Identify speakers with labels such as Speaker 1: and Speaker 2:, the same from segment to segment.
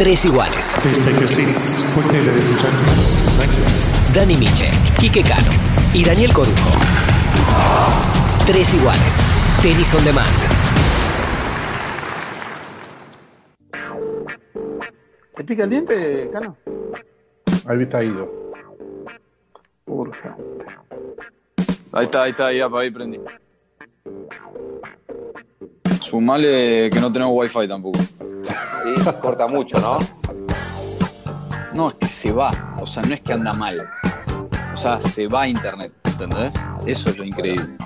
Speaker 1: Tres iguales.
Speaker 2: Please take your seats quickly, ladies and gentlemen. Thank you.
Speaker 1: Dani Miche, Quique Cano y Daniel Corujo. Tres iguales. Tenis on demand.
Speaker 3: ¿Te pica el diente, Cano?
Speaker 4: Ahí está ido.
Speaker 3: Urgente.
Speaker 5: Ahí está, ahí está, ahí, ahí prendí. Sumale que no tenemos wifi tampoco.
Speaker 6: Sí, corta mucho, ¿no?
Speaker 5: No, es que se va. O sea, no es que anda mal. O sea, se va a internet, ¿entendés? Eso es lo increíble.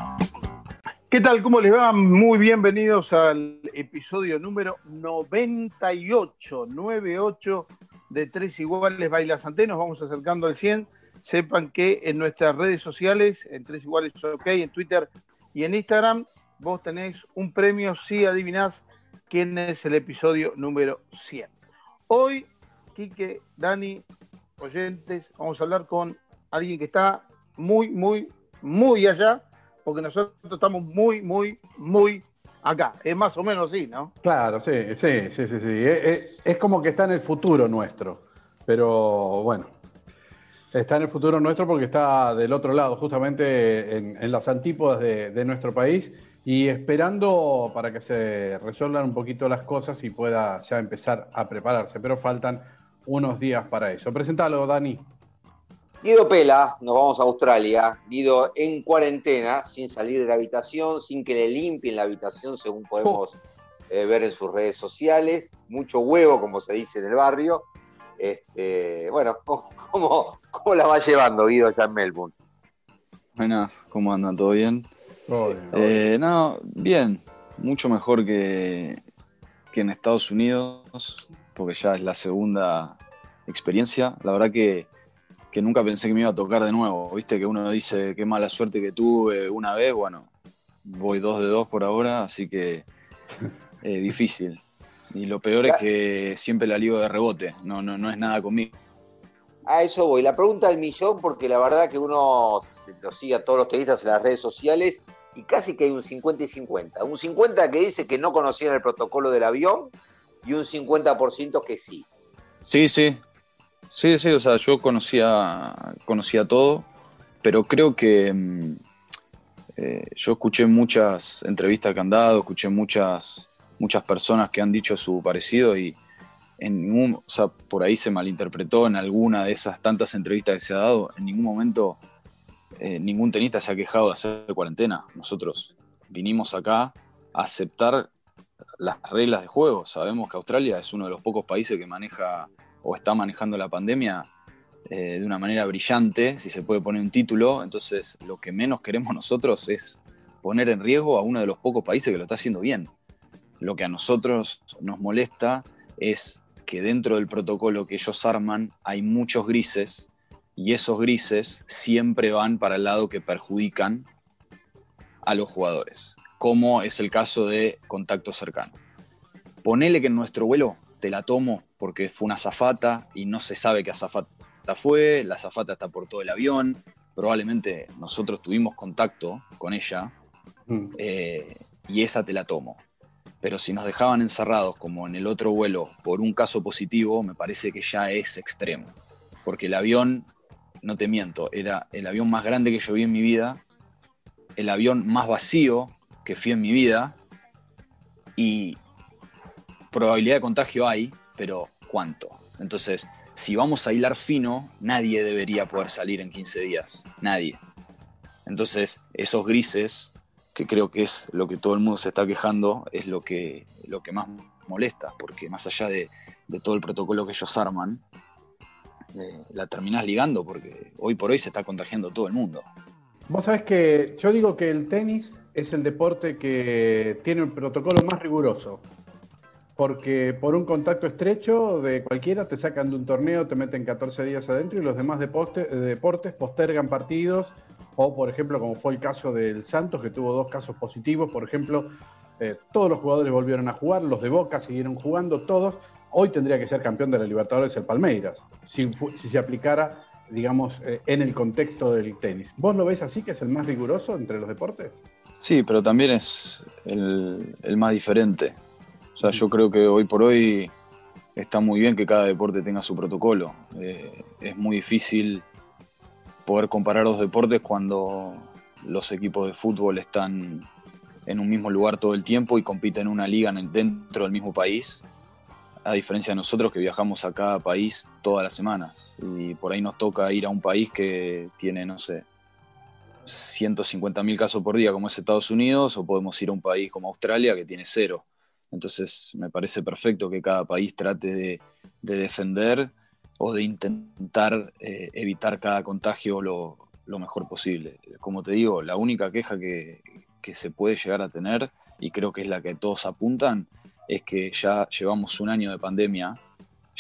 Speaker 3: ¿Qué tal? ¿Cómo les va? Muy bienvenidos al episodio número 98, 98 de Tres Iguales Baila Santé. Nos vamos acercando al 100. Sepan que en nuestras redes sociales, en Tres Iguales OK, en Twitter y en Instagram, vos tenés un premio si adivinás quién es el episodio número 100. Hoy, Quique, Dani, oyentes, vamos a hablar con alguien que está muy, muy, muy allá, porque nosotros estamos muy, muy, muy acá. Es más o menos así, ¿no?
Speaker 4: Claro, sí, sí, sí, sí. sí. Es, como que está en el futuro nuestro. Pero bueno, está en el futuro nuestro porque está del otro lado, justamente en, las antípodas de nuestro país y esperando para que se resuelvan un poquito las cosas y pueda ya empezar a prepararse. Pero faltan unos días para eso. Presentalo, Dani.
Speaker 6: Guido Pela, nos vamos a Australia. Guido en cuarentena, sin salir de la habitación, sin que le limpien la habitación, según podemos eh, ver en sus redes sociales. Mucho huevo, como se dice en el barrio. Este, bueno, ¿cómo, cómo, cómo la va llevando Guido allá en Melbourne?
Speaker 5: Buenas, ¿cómo andan? ¿Todo bien? Eh, no, bien. Mucho mejor que, que en Estados Unidos, porque ya es la segunda experiencia. La verdad que, que nunca pensé que me iba a tocar de nuevo. Viste que uno dice qué mala suerte que tuve una vez. Bueno, voy dos de dos por ahora, así que eh, difícil. Y lo peor es que siempre la ligo de rebote. No, no, no es nada conmigo.
Speaker 6: A eso voy. La pregunta del millón, porque la verdad que uno lo sigue a todos los tenistas en las redes sociales y casi que hay un 50 y 50. Un 50 que dice que no conocían el protocolo del avión y un 50% que sí.
Speaker 5: Sí, sí. Sí, sí, o sea, yo conocía, conocía todo, pero creo que mm, eh, yo escuché muchas entrevistas que han dado, escuché muchas, muchas personas que han dicho su parecido y en ningún, o sea, por ahí se malinterpretó en alguna de esas tantas entrevistas que se ha dado, en ningún momento eh, ningún tenista se ha quejado de hacer cuarentena. Nosotros vinimos acá a aceptar las reglas de juego. Sabemos que Australia es uno de los pocos países que maneja o está manejando la pandemia eh, de una manera brillante, si se puede poner un título. Entonces, lo que menos queremos nosotros es poner en riesgo a uno de los pocos países que lo está haciendo bien. Lo que a nosotros nos molesta es que dentro del protocolo que ellos arman hay muchos grises y esos grises siempre van para el lado que perjudican a los jugadores, como es el caso de contacto cercano. Ponele que en nuestro vuelo te la tomo porque fue una azafata y no se sabe qué azafata fue, la azafata está por todo el avión, probablemente nosotros tuvimos contacto con ella
Speaker 4: Mm.
Speaker 5: eh, y esa te la tomo. Pero si nos dejaban encerrados como en el otro vuelo por un caso positivo, me parece que ya es extremo. Porque el avión, no te miento, era el avión más grande que yo vi en mi vida, el avión más vacío que fui en mi vida y probabilidad de contagio hay, pero ¿cuánto? Entonces, si vamos a hilar fino, nadie debería poder salir en 15 días. Nadie. Entonces, esos grises, que creo que es lo que todo el mundo se está quejando, es lo que, lo que más molesta, porque más allá de, de todo el protocolo que ellos arman, eh, la terminás ligando, porque hoy por hoy se está contagiando todo el mundo.
Speaker 4: Vos sabés que yo digo que el tenis es el deporte que tiene el protocolo más riguroso. Porque por un contacto estrecho de cualquiera te sacan de un torneo, te meten 14 días adentro y los demás deporte- eh, deportes postergan partidos. O, por ejemplo, como fue el caso del Santos, que tuvo dos casos positivos, por ejemplo, eh, todos los jugadores volvieron a jugar, los de Boca siguieron jugando, todos. Hoy tendría que ser campeón de la Libertadores el Palmeiras, si, se aplicara, digamos, eh, en el contexto del tenis. ¿Vos lo ves así, que es el más riguroso entre los deportes?
Speaker 5: Sí, pero también es el, el más diferente. O sea, yo creo que hoy por hoy está muy bien que cada deporte tenga su protocolo. Eh, es muy difícil poder comparar los deportes cuando los equipos de fútbol están en un mismo lugar todo el tiempo y compiten en una liga dentro del mismo país, a diferencia de nosotros que viajamos a cada país todas las semanas. Y por ahí nos toca ir a un país que tiene, no sé, 150.000 casos por día como es Estados Unidos, o podemos ir a un país como Australia que tiene cero. Entonces me parece perfecto que cada país trate de, defender o de intentar eh, evitar cada contagio lo, mejor posible. Como te digo, la única queja que, que se puede llegar a tener, y creo que es la que todos apuntan, es que ya llevamos un año de pandemia,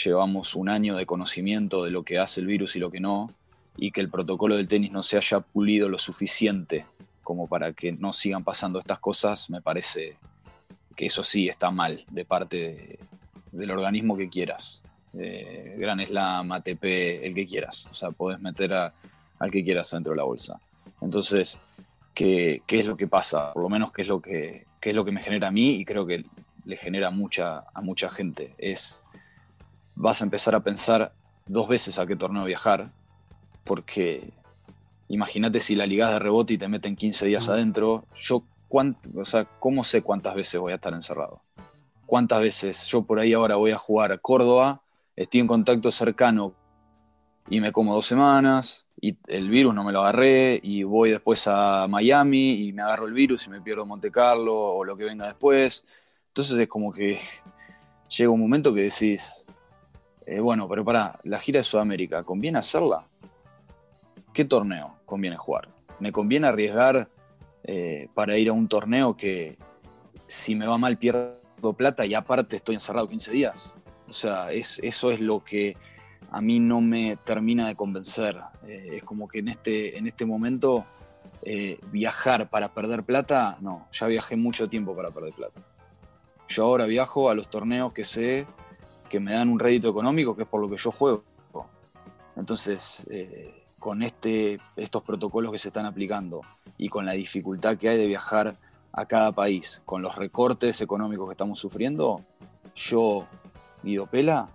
Speaker 5: llevamos un año de conocimiento de lo que hace el virus y lo que no, y que el protocolo del tenis no se haya pulido lo suficiente como para que no sigan pasando estas cosas, me parece que eso sí está mal de parte del organismo que quieras. Eh, Gran Slam, ATP, el que quieras. O sea, podés meter a, al que quieras dentro de la bolsa. Entonces, ¿qué, ¿qué, es lo que pasa? Por lo menos, ¿qué es lo que, qué es lo que me genera a mí y creo que le genera mucha, a mucha gente? Es, vas a empezar a pensar dos veces a qué torneo viajar, porque imagínate si la ligas de rebote y te meten 15 días adentro, yo, o sea, ¿cómo sé cuántas veces voy a estar encerrado? ¿Cuántas veces yo por ahí ahora voy a jugar a Córdoba, estoy en contacto cercano y me como dos semanas y el virus no me lo agarré y voy después a Miami y me agarro el virus y me pierdo Monte Carlo o lo que venga después? Entonces es como que llega un momento que decís, eh, bueno, pero para, la gira de Sudamérica, ¿conviene hacerla? ¿qué torneo conviene jugar? ¿Me conviene arriesgar eh, para ir a un torneo que si me va mal pierdo plata y aparte estoy encerrado 15 días? O sea, es, eso es lo que a mí no me termina de convencer. Eh, es como que en este, en este momento eh, viajar para perder plata, no, ya viajé mucho tiempo para perder plata. Yo ahora viajo a los torneos que sé que me dan un rédito económico, que es por lo que yo juego. Entonces, con este, estos protocolos que se están aplicando y con la dificultad que hay de viajar a cada país, con los recortes económicos que estamos sufriendo, yo, Guido Pela,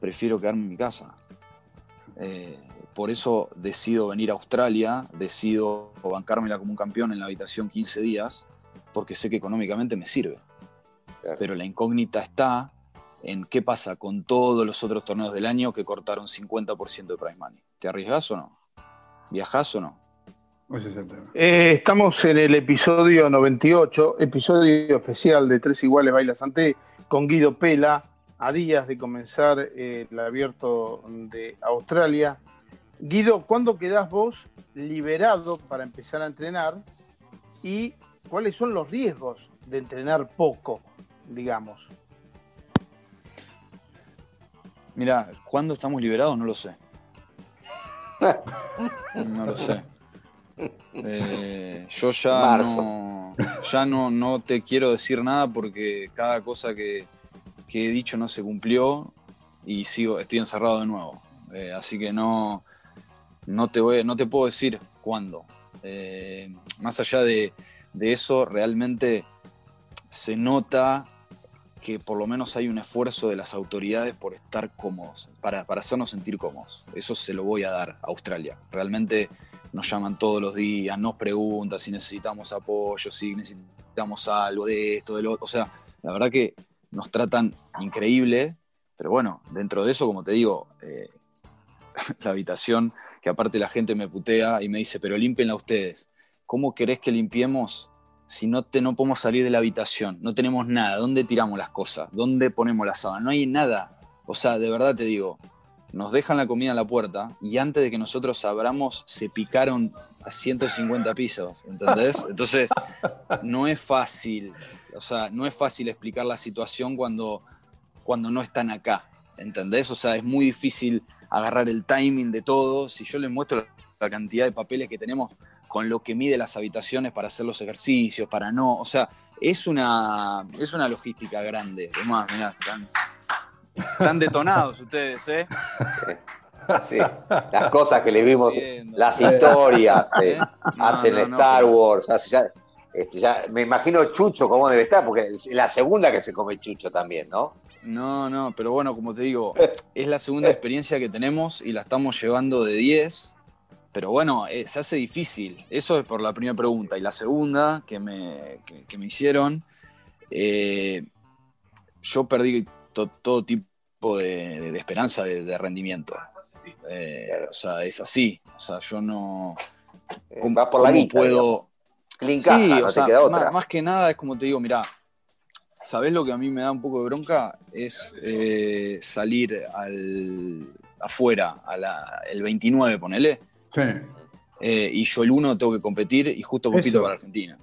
Speaker 5: prefiero quedarme en mi casa. Eh, por eso decido venir a Australia, decido bancármela como un campeón en la habitación 15 días, porque sé que económicamente me sirve. Pero la incógnita está en qué pasa con todos los otros torneos del año que cortaron 50% de prize money. ¿Te arriesgas o no? ¿Viajás o no?
Speaker 3: Eh, estamos en el episodio 98, episodio especial de Tres Iguales Baila Santé, con Guido Pela, a días de comenzar eh, el abierto de Australia. Guido, ¿cuándo quedás vos liberado para empezar a entrenar? ¿Y cuáles son los riesgos de entrenar poco, digamos?
Speaker 5: Mira, ¿cuándo estamos liberados? No lo sé. No lo sé. Eh, yo ya, no, ya no, no te quiero decir nada porque cada cosa que, he dicho no se cumplió y sigo, estoy encerrado de nuevo. Eh, así que no, no, te voy, no te puedo decir cuándo. Eh, más allá de, de eso, realmente se nota que por lo menos hay un esfuerzo de las autoridades por estar cómodos, para, hacernos sentir cómodos. Eso se lo voy a dar a Australia. Realmente nos llaman todos los días, nos preguntan si necesitamos apoyo, si necesitamos algo de esto, de lo otro. O sea, la verdad que nos tratan increíble, pero bueno, dentro de eso, como te digo, eh, la habitación, que aparte la gente me putea y me dice, pero límpienla ustedes. ¿Cómo querés que limpiemos si no, te, no podemos salir de la habitación, no tenemos nada, ¿dónde tiramos las cosas? ¿Dónde ponemos la sábana? No hay nada. O sea, de verdad te digo, nos dejan la comida en la puerta y antes de que nosotros abramos se picaron a 150 pisos, ¿entendés? Entonces, no es fácil, o sea, no es fácil explicar la situación cuando, cuando no están acá, ¿entendés? O sea, es muy difícil agarrar el timing de todo. Si yo les muestro la cantidad de papeles que tenemos con lo que mide las habitaciones para hacer los ejercicios, para no, o sea, es una, es una logística grande. Además, mirá, están, detonados ustedes, ¿eh?
Speaker 6: Sí, las cosas que le vimos, las historias, eh, hacen Star Wars, este, ya, me imagino Chucho cómo debe estar, porque es la segunda que se come Chucho también, ¿no?
Speaker 5: No, no, pero bueno, como te digo, es la segunda experiencia que tenemos y la estamos llevando de 10. Pero bueno, eh, se hace difícil. Eso es por la primera pregunta. Y la segunda que me, que- que me hicieron, eh, yo perdí to- todo tipo de, de- de esperanza de, de rendimiento. Eh, o sea, es así. O sea, yo no. ¿Cómo,
Speaker 6: Vas por la guita.
Speaker 5: puedo.?
Speaker 6: Caja,
Speaker 5: Sí,
Speaker 6: no
Speaker 5: o
Speaker 6: te
Speaker 5: sea,
Speaker 6: queda otra.
Speaker 5: más, que nada es como te digo, mirá, ¿sabés lo que a mí me da un poco de bronca? Es eh, salir al, afuera, a la- el 29, ponele,
Speaker 4: Sí,
Speaker 5: eh, y yo el 1 tengo que competir y justo compito para Argentina.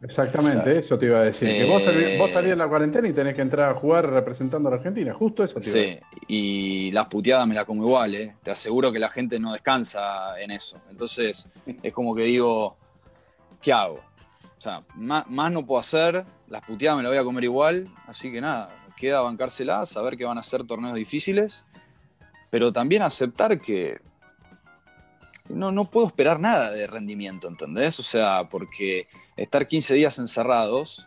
Speaker 4: exactamente, eso te iba a decir. Que vos,
Speaker 5: Eh,
Speaker 4: vos salís de la cuarentena y tenés que entrar a jugar representando a la Argentina. Justo eso te iba a
Speaker 5: Sí, y las puteadas me las como igual, ¿eh? Te aseguro que la gente no descansa en eso. Entonces, es como que digo, ¿qué hago? O sea, más, más no puedo hacer, las puteadas me las voy a comer igual, así que nada, queda bancárselas, saber que van a ser torneos difíciles, pero también aceptar que no, no puedo esperar nada de rendimiento, ¿entendés? O sea, porque estar 15 días encerrados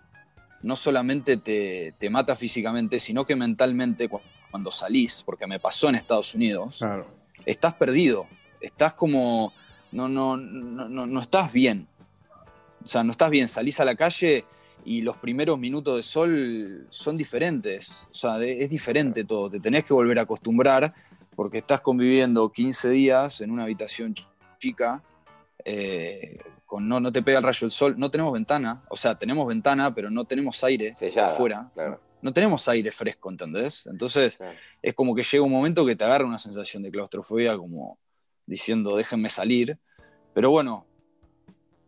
Speaker 5: no solamente te, te mata físicamente, sino que mentalmente cu- cuando salís, porque me pasó en Estados Unidos,
Speaker 4: Claro.
Speaker 5: estás perdido, estás como, no, no, no, no, no estás bien. O sea, no estás bien, salís a la calle y los primeros minutos de sol son diferentes. O sea, es diferente todo, te tenés que volver a acostumbrar porque estás conviviendo 15 días en una habitación ch- chica, eh, con no, no te pega el rayo del sol, no tenemos ventana, o sea, tenemos ventana, pero no tenemos aire
Speaker 6: Sellada,
Speaker 5: afuera.
Speaker 6: claro.
Speaker 5: No tenemos aire fresco, ¿entendés? Entonces,
Speaker 6: Claro.
Speaker 5: es como que llega un momento que te agarra una sensación de claustrofobia, como diciendo, déjenme salir. Pero bueno,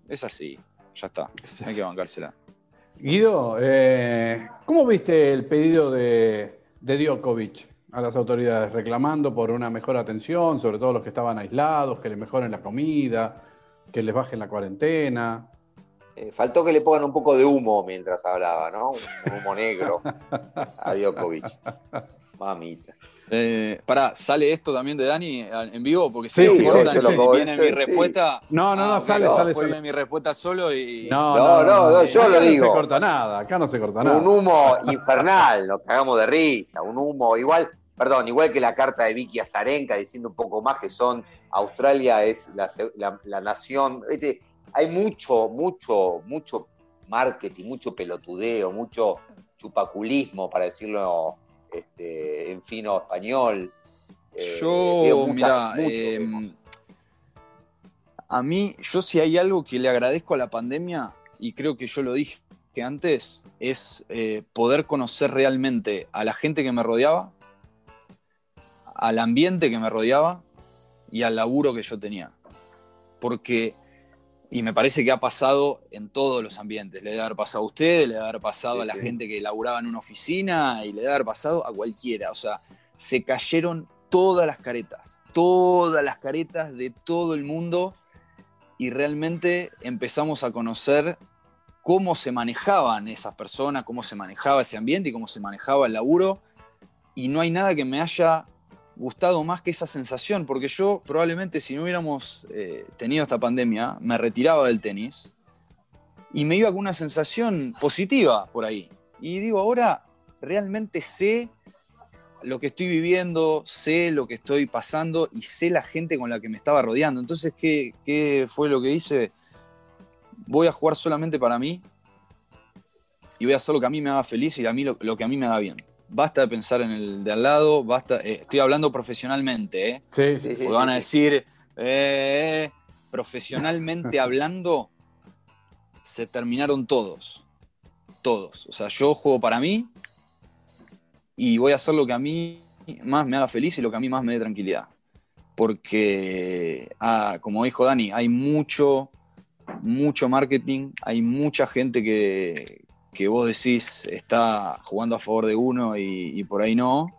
Speaker 5: es así, ya está, hay que bancársela.
Speaker 4: Guido, eh, ¿cómo viste el pedido de, de Djokovic a las autoridades reclamando por una mejor atención, sobre todo los que estaban aislados, que les mejoren la comida, que les bajen la cuarentena?
Speaker 6: Eh, faltó que le pongan un poco de humo mientras hablaba, ¿no? Un humo negro a Djokovic. Mamita.
Speaker 5: Eh, pará, ¿sale esto también de Dani en vivo? Porque si
Speaker 4: sí, sí, lo
Speaker 5: viene mi
Speaker 6: sí.
Speaker 5: respuesta.
Speaker 4: No, no, no,
Speaker 5: Ah,
Speaker 4: sale,
Speaker 5: no,
Speaker 4: sale,
Speaker 5: después
Speaker 4: sale.
Speaker 5: viene mi respuesta solo y.
Speaker 4: No,
Speaker 6: No, no, no, yo
Speaker 4: acá
Speaker 6: lo
Speaker 4: No se
Speaker 6: digo.
Speaker 4: corta nada, acá no se corta nada.
Speaker 6: Un humo infernal, nos cagamos de risa, un humo igual, perdón, igual que la carta de Vicky Azarenka diciendo un poco más que son Australia es la- la nación, ¿viste? hay mucho, mucho, mucho marketing, mucho pelotudeo, mucho chupaculismo, para decirlo este, en fino español. Eh,
Speaker 5: Yo,
Speaker 6: mucha-
Speaker 5: mira,
Speaker 6: mucho,
Speaker 5: eh, a mí, yo si hay algo que le agradezco a la pandemia, y creo que yo lo dije antes, es eh, poder conocer realmente a la gente que me rodeaba, al ambiente que me rodeaba y al laburo que yo tenía. Porque, y me parece que ha pasado en todos los ambientes, le debe haber pasado a usted, le debe haber pasado
Speaker 6: Sí,
Speaker 5: a la
Speaker 6: sí.
Speaker 5: gente que laburaba en una oficina y le debe haber pasado a cualquiera. O sea, se cayeron todas las caretas, todas las caretas de todo el mundo y realmente empezamos a conocer cómo se manejaban esas personas, cómo se manejaba ese ambiente y cómo se manejaba el laburo. Y no hay nada que me haya gustado más que esa sensación, porque yo probablemente si no hubiéramos eh, tenido esta pandemia, me retiraba del tenis y me iba con una sensación positiva por ahí. Y digo, ahora realmente sé lo que estoy viviendo, sé lo que estoy pasando y sé la gente con la que me estaba rodeando. Entonces, ¿qué, qué fue lo que hice? Voy a jugar solamente para mí y voy a hacer lo que a mí me haga feliz y a mí lo, lo que a mí me haga bien. Basta de pensar en el de al lado, basta, eh, estoy hablando profesionalmente, ¿eh?
Speaker 4: Sí, sí.
Speaker 6: Sí,
Speaker 5: Porque van a decir, eh, profesionalmente hablando, se terminaron todos. Todos. O sea, yo juego para mí y voy a hacer lo que a mí más me haga feliz y lo que a mí más me dé tranquilidad. Porque, ah, como dijo Dani, hay mucho, mucho marketing, hay mucha gente que, que vos decís está jugando a favor de uno y, y por ahí no.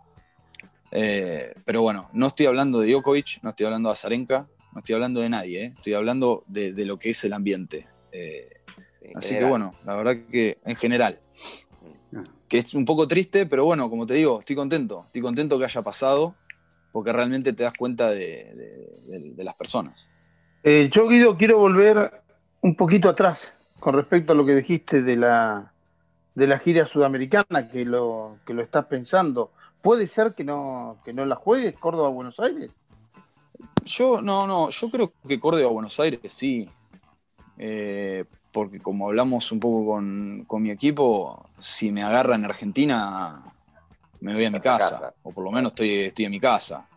Speaker 5: Eh, pero bueno, no estoy hablando de Djokovic, no estoy hablando de Azarenka, no estoy hablando de nadie, ¿eh? estoy hablando de, de lo que es el ambiente. Eh, así que bueno, la verdad que en general,
Speaker 4: Ah.
Speaker 5: que es un poco triste, pero bueno, como te digo, estoy contento, estoy contento que haya pasado, porque realmente te das cuenta de, de- de- de las personas.
Speaker 3: Eh, yo, Guido, quiero volver un poquito atrás con respecto a lo que dijiste de la, de la gira sudamericana que lo, que lo estás pensando. ¿Puede ser que no, que no la juegues Córdoba-Buenos Aires?
Speaker 5: Yo, no, no, yo creo que Córdoba-Buenos Aires sí. Eh, porque como hablamos un poco con, con, mi equipo, si me agarra en Argentina, me voy a mi casa, casa, O por lo menos estoy, estoy en mi casa.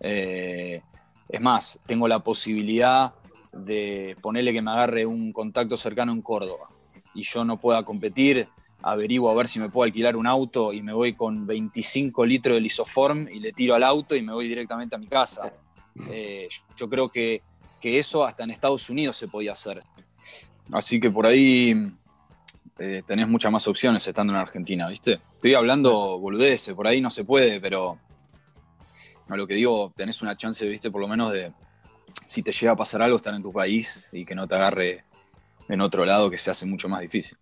Speaker 5: Eh, es más, tengo la posibilidad de ponerle que me agarre un contacto cercano en Córdoba y yo no pueda competir, averiguo a ver si me puedo alquilar un auto y me voy con 25 litros de lisoform y le tiro al auto y me voy directamente a mi casa. Eh, yo creo que, que, eso hasta en Estados Unidos se podía hacer. Así que por ahí eh, tenés muchas más opciones estando en Argentina, ¿viste? Estoy hablando boludeces, por ahí no se puede, pero a lo que digo, tenés una chance, viste, por lo menos de, si te llega a pasar algo, estar en tu país y que no te agarre en otro lado que se hace mucho más difícil.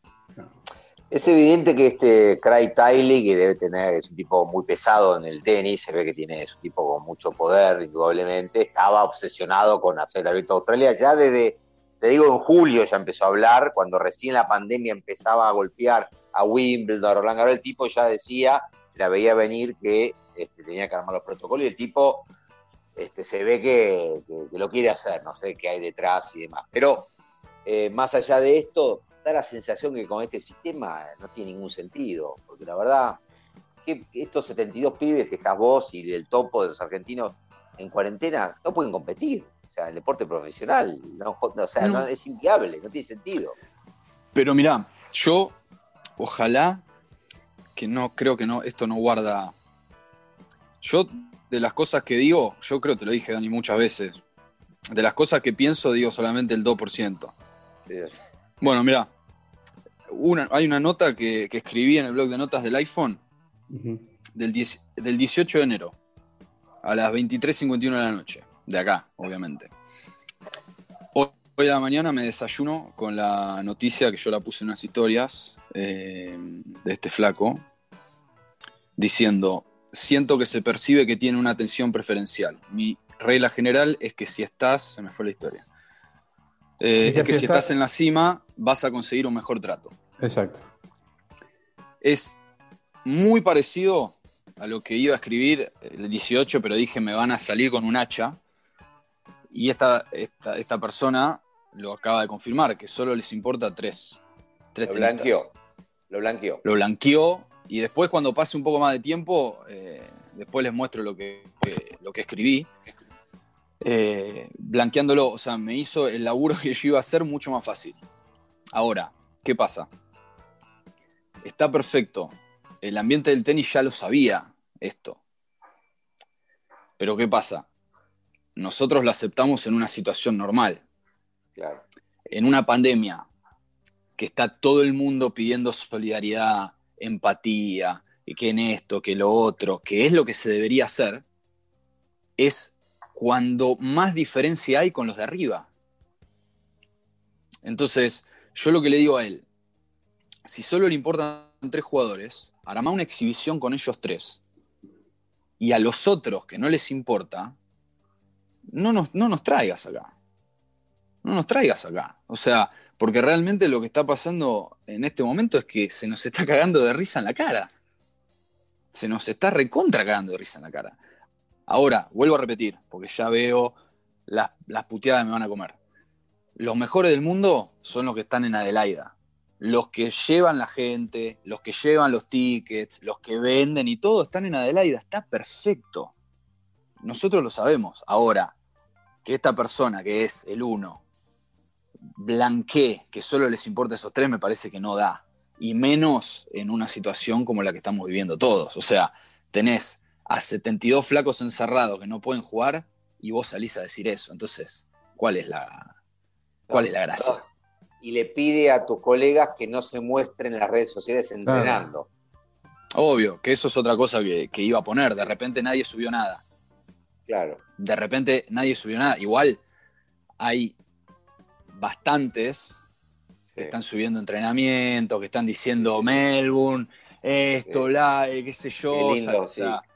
Speaker 6: Es evidente que este Craig Tiley, que debe tener, es un tipo muy pesado en el tenis, se ve que tiene, es un tipo con mucho poder, indudablemente, estaba obsesionado con hacer el abierto Australia. Ya desde, te digo, en julio ya empezó a hablar, cuando recién la pandemia empezaba a golpear a Wimbledon, a Roland Garros, el tipo ya decía, se la veía venir que este, tenía que armar los protocolos y el tipo este, se ve que, lo quiere hacer, no sé qué hay detrás y demás. Pero eh, más allá de esto, da la sensación que con este sistema no tiene ningún sentido, porque la verdad, que estos 72 pibes que estás vos y el topo de los argentinos en cuarentena no pueden competir. O sea, el deporte profesional, no, o sea, no. No, es inviable, no tiene sentido.
Speaker 5: Pero mirá, yo ojalá que no, creo que no, esto no guarda yo, de las cosas que digo, yo creo, te lo dije, Dani, muchas veces. De las cosas que pienso, digo solamente el 2%. Sí, bueno, mira, una, hay una nota que, que, escribí en el blog de notas del iPhone uh -huh. del, 10, del 18 de enero a las 23.51 de la noche. De acá, obviamente. Hoy, hoy a la mañana me desayuno con la noticia que yo la puse en unas historias eh, de este flaco, diciendo, siento que se percibe que tiene una atención preferencial. Mi regla general es que si estás, se me fue la historia, eh, es que si estás en la cima vas a conseguir un mejor trato.
Speaker 4: Exacto.
Speaker 5: Es muy parecido a lo que iba a escribir el 18, pero dije me van a salir con un hacha. Y esta, esta, esta persona lo acaba de confirmar, que solo les importa tres. tres
Speaker 6: lo blanqueó. Lo blanqueó.
Speaker 5: Lo blanqueó y después cuando pase un poco más de tiempo, eh, después les muestro lo que, que lo que escribí, eh, blanqueándolo, o sea, me hizo el laburo que yo iba a hacer mucho más fácil. Ahora, ¿qué pasa? Está perfecto, el ambiente del tenis ya lo sabía esto, pero ¿qué pasa? Nosotros lo aceptamos en una situación normal.
Speaker 6: Claro.
Speaker 5: En una pandemia que está todo el mundo pidiendo solidaridad, empatía, y que en esto, que lo otro, que es lo que se debería hacer, es cuando más diferencia hay con los de arriba. Entonces, yo lo que le digo a él, si solo le importan tres jugadores, arma una exhibición con ellos tres. Y a los otros que no les importa, no nos, no nos traigas acá. No nos traigas acá. O sea, porque realmente lo que está pasando en este momento es que se nos está cagando de risa en la cara. Se nos está recontra cagando de risa en la cara. Ahora, vuelvo a repetir, porque ya veo las, puteadas me van a comer. Los mejores del mundo son los que están en Adelaida. Los que llevan la gente, los que llevan los tickets, los que venden y todo están en Adelaida. Está perfecto. Nosotros lo sabemos. Ahora, que esta persona que es el uno blanquee que solo les importa esos tres, me parece que no da. Y menos en una situación como la que estamos viviendo todos. O sea, tenés a 72 flacos encerrados que no pueden jugar y vos salís a decir eso. Entonces, ¿cuál es la, cuál es la gracia?
Speaker 6: Y le pide a tus colegas que no se muestren en las redes sociales entrenando.
Speaker 5: Obvio, que eso es otra cosa que, que iba a poner. De repente nadie subió nada.
Speaker 6: Claro.
Speaker 5: De repente nadie subió nada. Igual hay bastantes sí. que están subiendo entrenamiento, que están diciendo Melbourne, esto, sí. la, qué sé yo.
Speaker 6: Qué lindo,
Speaker 5: o sea, sí.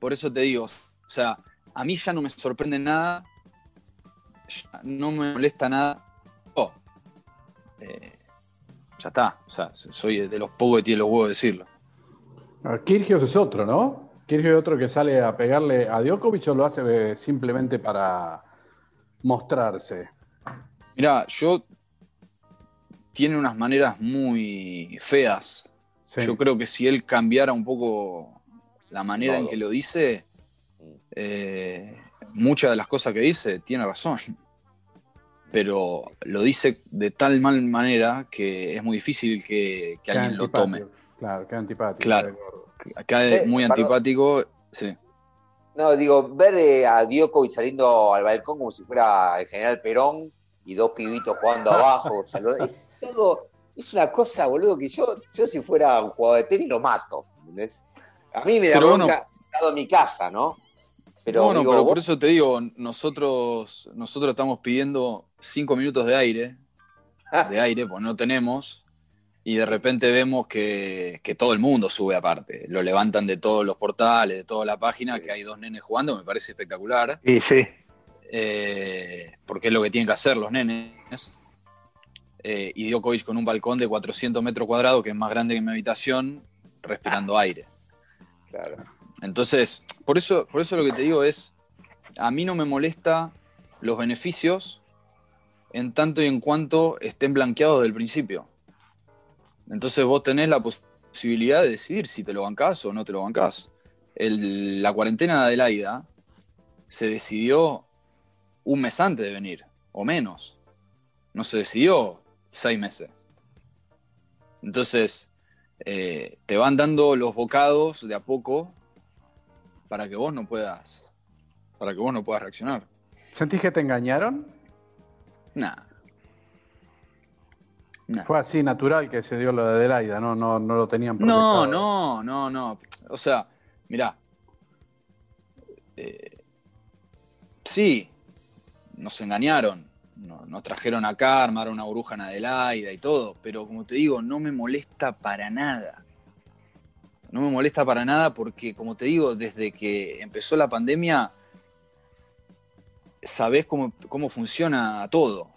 Speaker 5: Por eso te digo, o sea, a mí ya no me sorprende nada, no me molesta nada. Oh, eh, ya está. O sea, soy de los pocos que tiene los huevos de decirlo.
Speaker 4: Kirgios es otro, ¿no? Kirgios es otro que sale a pegarle a Djokovic o lo hace eh, simplemente para mostrarse.
Speaker 5: Mira, yo tiene unas maneras muy feas.
Speaker 4: Sí.
Speaker 5: Yo creo que si él cambiara un poco la manera en que lo dice, eh, muchas de las cosas que dice tiene razón. Pero lo dice de tal mal manera que es muy difícil que, que
Speaker 4: Queda
Speaker 5: alguien lo tome.
Speaker 4: Claro, queda antipático.
Speaker 5: Claro. es
Speaker 6: Eh,
Speaker 5: muy
Speaker 6: perdón.
Speaker 5: antipático. Sí.
Speaker 6: No, digo, ver eh, a Djokovic saliendo al balcón como si fuera el general Perón y dos pibitos jugando abajo. o sea, lo- es todo, es una cosa, boludo, que yo, yo si fuera un jugador de tenis lo mato. ¿entendés? A mí me da
Speaker 5: Pero
Speaker 6: bronca
Speaker 5: bueno.
Speaker 6: sentado en mi casa, ¿no? Pero,
Speaker 5: bueno,
Speaker 6: digo,
Speaker 5: pero
Speaker 6: vos-
Speaker 5: por eso te digo, nosotros, nosotros estamos pidiendo cinco minutos de aire,
Speaker 6: Ah.
Speaker 5: de aire, pues no tenemos, y de repente vemos que, que todo el mundo sube aparte. Lo levantan de todos los portales, de toda la página, que hay dos nenes jugando, me parece espectacular,
Speaker 3: Y sí.
Speaker 5: eh, porque es lo que tienen que hacer los nenes. Eh, y Djokovic con un balcón de 400 metros cuadrados, que es más grande que mi habitación, respirando aire.
Speaker 6: Claro.
Speaker 5: Entonces, por eso, por eso lo que te digo es, a mí no me molesta los beneficios en tanto y en cuanto estén blanqueados del principio. Entonces vos tenés la pos- posibilidad de decidir si te lo bancás o no te lo bancás. El- la cuarentena de Adelaida se decidió un mes antes de venir, o menos. No se decidió seis meses. Entonces, eh, te van dando los bocados de a poco para que vos no puedas, para que vos no puedas reaccionar.
Speaker 4: ¿Sentís que te engañaron?
Speaker 5: Nada. Nah.
Speaker 4: Fue así natural que se dio lo de Adelaida, ¿no? No, no lo tenían
Speaker 5: No, no, no, no. O sea, mirá. Eh, sí, nos engañaron. No- Nos trajeron acá, armaron una burbuja en Adelaida y todo. Pero como te digo, no me molesta para nada. No me molesta para nada porque, como te digo, desde que empezó la pandemia, sabés cómo, cómo funciona todo.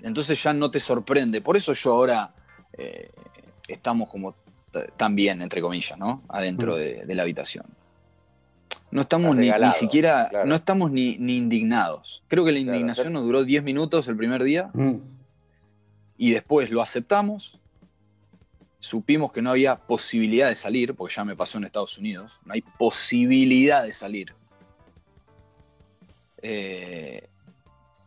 Speaker 5: Entonces ya no te sorprende. Por eso yo ahora eh, estamos como tan bien, entre comillas, ¿no? Adentro
Speaker 4: Mm.
Speaker 5: de, de la habitación. No estamos ni, ni siquiera,
Speaker 6: claro.
Speaker 5: no estamos ni, ni indignados. Creo que la
Speaker 6: Claro,
Speaker 5: indignación
Speaker 6: está-
Speaker 5: nos duró 10 minutos el primer día
Speaker 4: Mm.
Speaker 5: y después lo aceptamos. Supimos que no había posibilidad de salir, porque ya me pasó en Estados Unidos, no hay posibilidad de salir. Eh,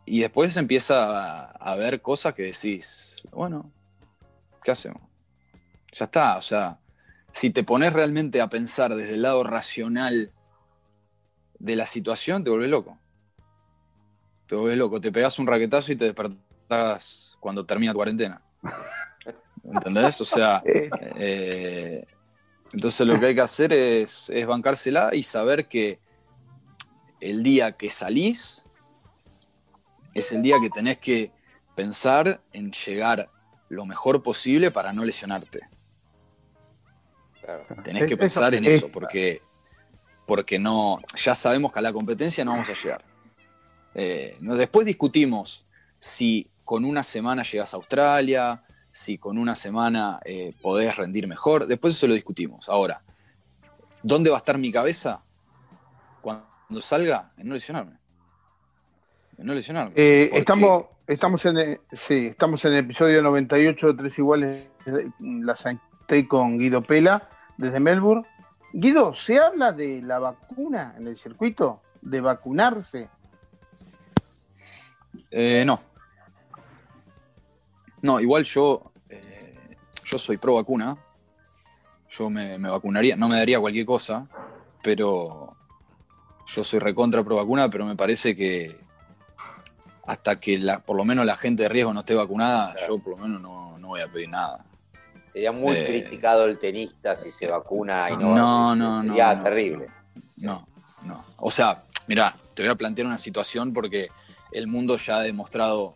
Speaker 5: y después empieza a, a ver cosas que decís, bueno, ¿qué hacemos? Ya está, o sea, si te pones realmente a pensar desde el lado racional de la situación, te volvés loco. Te volvés loco, te pegas un raquetazo y te despertás cuando termina tu cuarentena. ¿Entendés? O sea,
Speaker 3: Eh,
Speaker 5: entonces lo que hay que hacer es, es bancársela y saber que el día que salís es el día que tenés que pensar en llegar lo mejor posible para no lesionarte.
Speaker 6: claro.
Speaker 5: Tenés que pensar
Speaker 4: eso
Speaker 5: en eso, porque, porque no, ya sabemos que a la competencia no vamos a llegar. Eh, después discutimos si con una semana llegas a Australia, si con una semana eh, podés rendir mejor. Después eso lo discutimos. Ahora, ¿dónde va a estar mi cabeza cuando salga? En no lesionarme. En no lesionarme.
Speaker 3: eh, estamos, estamos, en, el- sí, estamos en el episodio 98 de Tres Iguales, la Santé con Guido Pela, desde Melbourne. Guido, ¿se habla de la vacuna en el circuito? ¿De vacunarse?
Speaker 5: Eh, no. No, igual yo, eh, yo soy pro vacuna. Yo me, me vacunaría, no me daría cualquier cosa, pero yo soy recontra pro vacuna, pero me parece que hasta que la, por lo menos la gente de riesgo no esté vacunada,
Speaker 6: Claro.
Speaker 5: yo por lo menos no, no voy a pedir nada.
Speaker 6: Sería muy
Speaker 5: Eh,
Speaker 6: criticado el tenista si se vacuna y no.
Speaker 5: No, no, no,
Speaker 6: Sería
Speaker 5: no.
Speaker 6: terrible.
Speaker 5: No, no. O sea, mirá, te voy a plantear una situación porque el mundo ya ha demostrado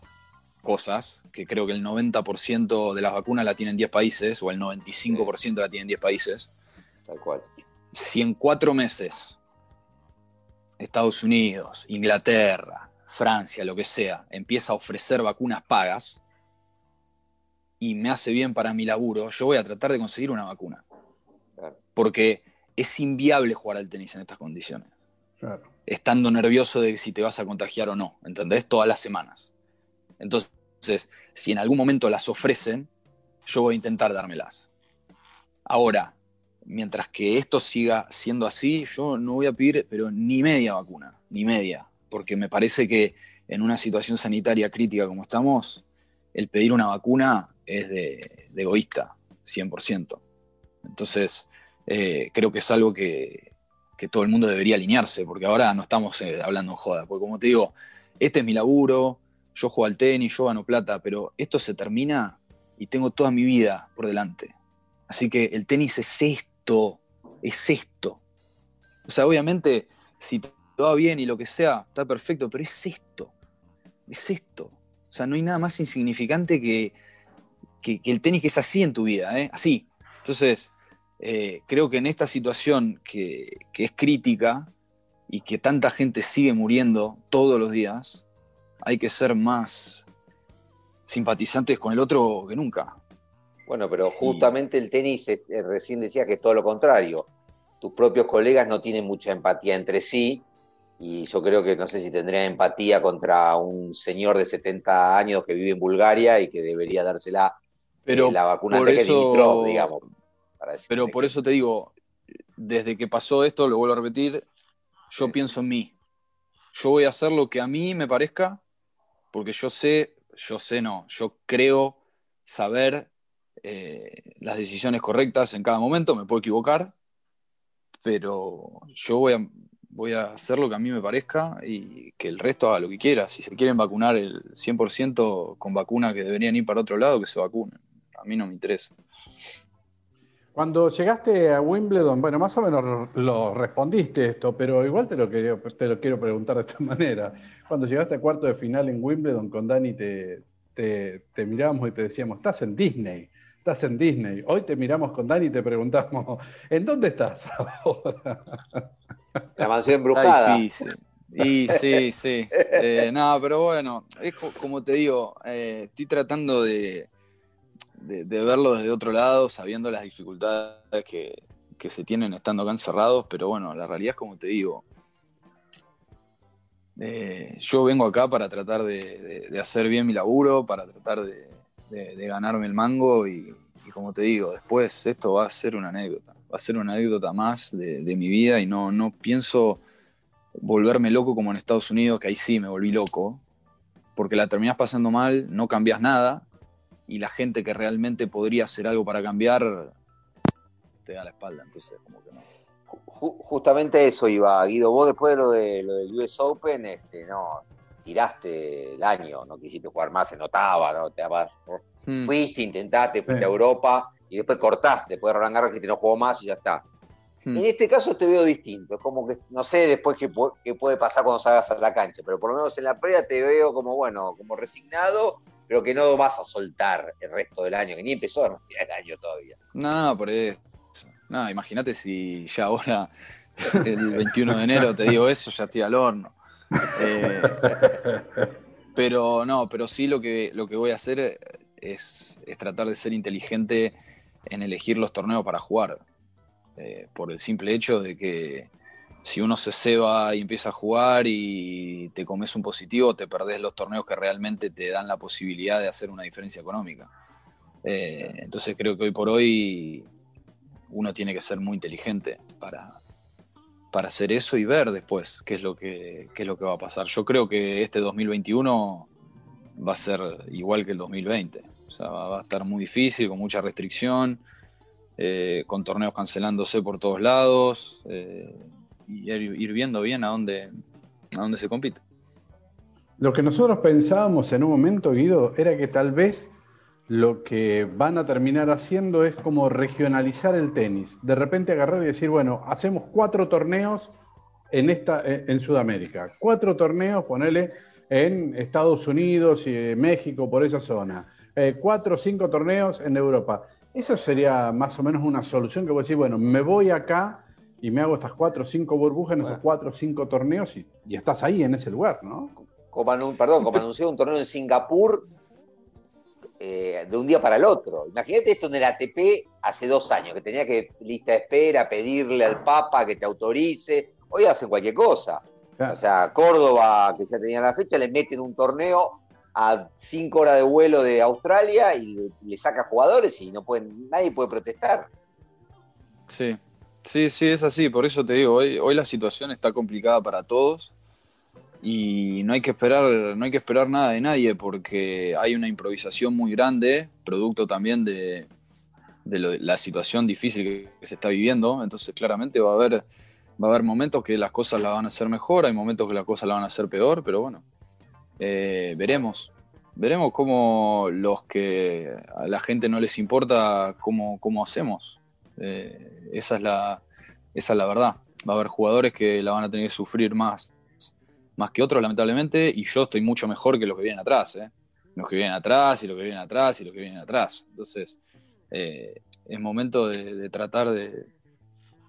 Speaker 5: cosas, que creo que el 90% de las vacunas la tienen 10 países, o el 95% la tienen 10 países.
Speaker 6: Tal cual.
Speaker 5: Si en cuatro meses Estados Unidos, Inglaterra, Francia, lo que sea, empieza a ofrecer vacunas pagas, y me hace bien para mi laburo, yo voy a tratar de conseguir una vacuna.
Speaker 6: Claro.
Speaker 5: Porque es inviable jugar al tenis en estas condiciones.
Speaker 4: Claro.
Speaker 5: Estando nervioso de si te vas a contagiar o no, ¿entendés? Todas las semanas. Entonces, si en algún momento las ofrecen, yo voy a intentar dármelas. Ahora, mientras que esto siga siendo así, yo no voy a pedir, pero ni media vacuna, ni media, porque me parece que en una situación sanitaria crítica como estamos, el pedir una vacuna es de, egoísta, 100%. Entonces, eh, creo que es algo que, que, todo el mundo debería alinearse, porque ahora no estamos eh, hablando en joda, porque como te digo, este es mi laburo, yo juego al tenis, yo gano plata, pero esto se termina y tengo toda mi vida por delante. Así que el tenis es esto, es esto. O sea, obviamente, si te va bien y lo que sea, está perfecto, pero es esto, es esto. O sea, no hay nada más insignificante que, que, que el tenis que es así en tu vida, ¿eh? así. Entonces, eh, creo que en esta situación que, que, es crítica y que tanta gente sigue muriendo todos los días, hay que ser más simpatizantes con el otro que nunca.
Speaker 6: Bueno, pero justamente y... el tenis, es, recién decía que es todo lo contrario. Tus propios colegas no tienen mucha empatía entre sí y yo creo que no sé si tendrían empatía contra un señor de 70 años que vive en Bulgaria y que debería dársela
Speaker 5: pero
Speaker 6: eh, la vacuna
Speaker 5: por
Speaker 6: de
Speaker 5: eso,
Speaker 6: Dimitrov, digamos.
Speaker 5: Pero por eso te digo, desde que pasó esto, lo vuelvo a repetir, yo
Speaker 6: Sí.
Speaker 5: pienso en mí. Yo voy a hacer lo que a mí me parezca, porque yo sé, yo sé no, yo creo saber eh, las decisiones correctas en cada momento, me puedo equivocar, pero yo voy a, voy a hacer lo que a mí me parezca y que el resto haga lo que quiera. Si se quieren vacunar el 100% con vacunas que deberían ir para otro lado, que se vacunen. A mí no me interesa.
Speaker 4: Cuando llegaste a Wimbledon, bueno, más o menos lo respondiste esto, pero igual te lo, quiero, te lo quiero preguntar de esta manera. Cuando llegaste a cuarto de final en Wimbledon con Dani, te, te, te mirábamos y te decíamos, estás en Disney, estás en Disney. Hoy te miramos con Dani y te preguntamos, ¿en dónde estás ahora?
Speaker 6: La mansión embrujada.
Speaker 5: Está difícil. Y sí, sí. Eh, no, pero bueno, es co- como te digo, eh, estoy tratando de, de, de verlo desde otro lado, sabiendo las dificultades que, que se tienen estando acá encerrados, pero bueno, la realidad es como te digo. eh, yo vengo acá para tratar de, hacer bien mi laburo, para tratar de, ganarme el mango y, como te digo, después esto va a ser una anécdota, va a ser una anécdota más de, de mi vida y no, no pienso volverme loco como en Estados Unidos, que ahí sí me volví loco, porque la terminás pasando mal, no cambias nada, y la gente que realmente podría hacer algo para cambiar te da la espalda, entonces como que no.
Speaker 6: Ju- justamente eso iba, Guido. Vos después de lo, de, lo del US Open, este, no, tiraste el año, no quisiste jugar más, se notaba, ¿no? Te
Speaker 5: Hmm.
Speaker 6: fuiste, intentaste, fuiste
Speaker 4: Sí.
Speaker 6: a Europa y después cortaste, después de Roland Garros que no jugó más y ya está.
Speaker 5: Hmm.
Speaker 6: En este caso te veo distinto, es como que no sé después qué, pu- qué puede pasar cuando salgas a la cancha, pero por lo menos en la previa te veo como, bueno, como resignado, pero que no vas a soltar el resto del año, que ni empezó el año todavía.
Speaker 5: No, por eso. No, imagínate si ya ahora, el 21 de enero, te digo eso, ya estoy al horno. Eh, pero no, pero sí lo que, lo que voy a hacer es, es tratar de ser inteligente en elegir los torneos para jugar. Eh, por el simple hecho de que si uno se ceba y empieza a jugar y te comes un positivo, te perdés los torneos que realmente te dan la posibilidad de hacer una diferencia económica. Eh, entonces creo que hoy por hoy uno tiene que ser muy inteligente para, para hacer eso y ver después qué es, lo que, qué es lo que va a pasar. Yo creo que este 2021 va a ser igual que el 2020. O sea, va, a estar muy difícil, con mucha restricción, eh, con torneos cancelándose por todos lados, eh, y ir, viendo bien a dónde, a dónde se compite.
Speaker 4: Lo que nosotros pensábamos en un momento, Guido, era que tal vez lo que van a terminar haciendo es como regionalizar el tenis. De repente agarrar y decir, bueno, hacemos cuatro torneos en, esta, en Sudamérica, cuatro torneos, ponele, en Estados Unidos y México, por esa zona, eh, cuatro o cinco torneos en Europa. Eso sería más o menos una solución que vos decís, bueno, me voy acá y me hago estas cuatro o cinco burbujas en esos cuatro o cinco torneos y, y estás ahí en ese lugar, ¿no?
Speaker 6: Como, perdón, como anunció un torneo en Singapur, eh, de un día para el otro. Imagínate esto en el ATP hace dos años, que tenía que lista de espera, pedirle al Papa que te autorice. Hoy hacen cualquier cosa.
Speaker 4: Claro.
Speaker 6: O sea, Córdoba, que ya tenía la fecha, le meten un torneo a cinco horas de vuelo de Australia y le, le saca jugadores y no pueden, nadie puede protestar.
Speaker 5: Sí, sí, sí, es así. Por eso te digo, hoy, hoy la situación está complicada para todos y no hay que esperar, no hay que esperar nada de nadie porque hay una improvisación muy grande, producto también de, la situación difícil que, que se está viviendo. Entonces, claramente va a haber, va a haber momentos que las cosas la van a hacer mejor, hay momentos que las cosas la van a hacer peor, pero bueno, eh, veremos. Veremos cómo los que a la gente no les importa cómo, cómo hacemos. Eh, esa, es la, esa es la verdad. Va a haber jugadores que la van a tener que sufrir más, más que otros, lamentablemente, y yo estoy mucho mejor que los que vienen atrás. ¿eh? Los que vienen atrás, y los que vienen atrás, y los que vienen atrás. Entonces, eh, es momento de, tratar de,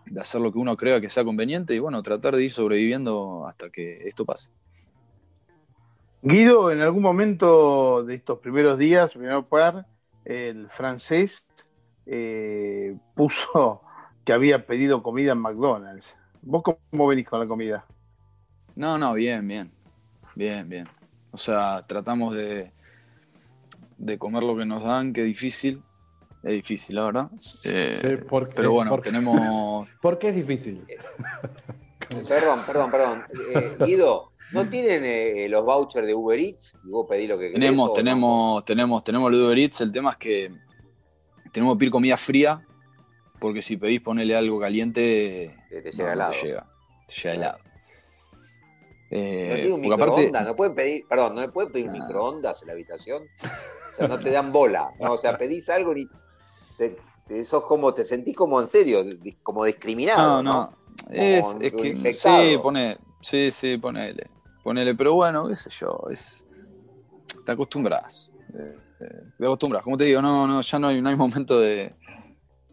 Speaker 5: de hacer lo que uno crea que sea conveniente y, bueno, tratar de ir sobreviviendo hasta que esto pase.
Speaker 3: Guido, en algún momento de estos primeros días, primer par, el francés eh, puso que había pedido comida en McDonald's. ¿Vos cómo venís con la comida?
Speaker 5: No, no, bien, bien. Bien, bien. O sea, tratamos de, de comer lo que nos dan, que es difícil. Es difícil, la verdad. Eh,
Speaker 4: Sí, ¿por qué?
Speaker 5: pero bueno,
Speaker 4: ¿Por qué?
Speaker 5: tenemos.
Speaker 4: ¿Por qué es difícil?
Speaker 6: Perdón, perdón, perdón. Eh, Guido, ¿no tienen eh, los vouchers de Uber Eats y vos pedís lo que querés?
Speaker 5: Tenemos,
Speaker 6: o no?
Speaker 5: tenemos, tenemos, tenemos el Uber Eats. El tema es que tenemos que pedir comida fría, porque si pedís ponerle algo caliente,
Speaker 6: Te, te
Speaker 5: no,
Speaker 6: llega
Speaker 5: no
Speaker 6: helado.
Speaker 5: te llega. Te llega helado.
Speaker 6: ¿No
Speaker 5: Eh,
Speaker 6: tiene un
Speaker 5: porque aparte,
Speaker 6: microondas? ¿No pueden pedir, perdón, no pueden pedir
Speaker 5: Ah.
Speaker 6: microondas en la habitación? O sea, no te dan bola. ¿no? O sea, pedís algo y te, te- sos como, te sentís como en serio, como discriminado.
Speaker 5: No,
Speaker 6: No,
Speaker 5: no. Es, que
Speaker 6: infectado.
Speaker 5: sí, pone, sí, sí, ponele. Ponele, pero bueno, qué sé yo, es. Te acostumbras. eh, te acostumbras. Como te digo, no, no, ya no hay, no hay momento de,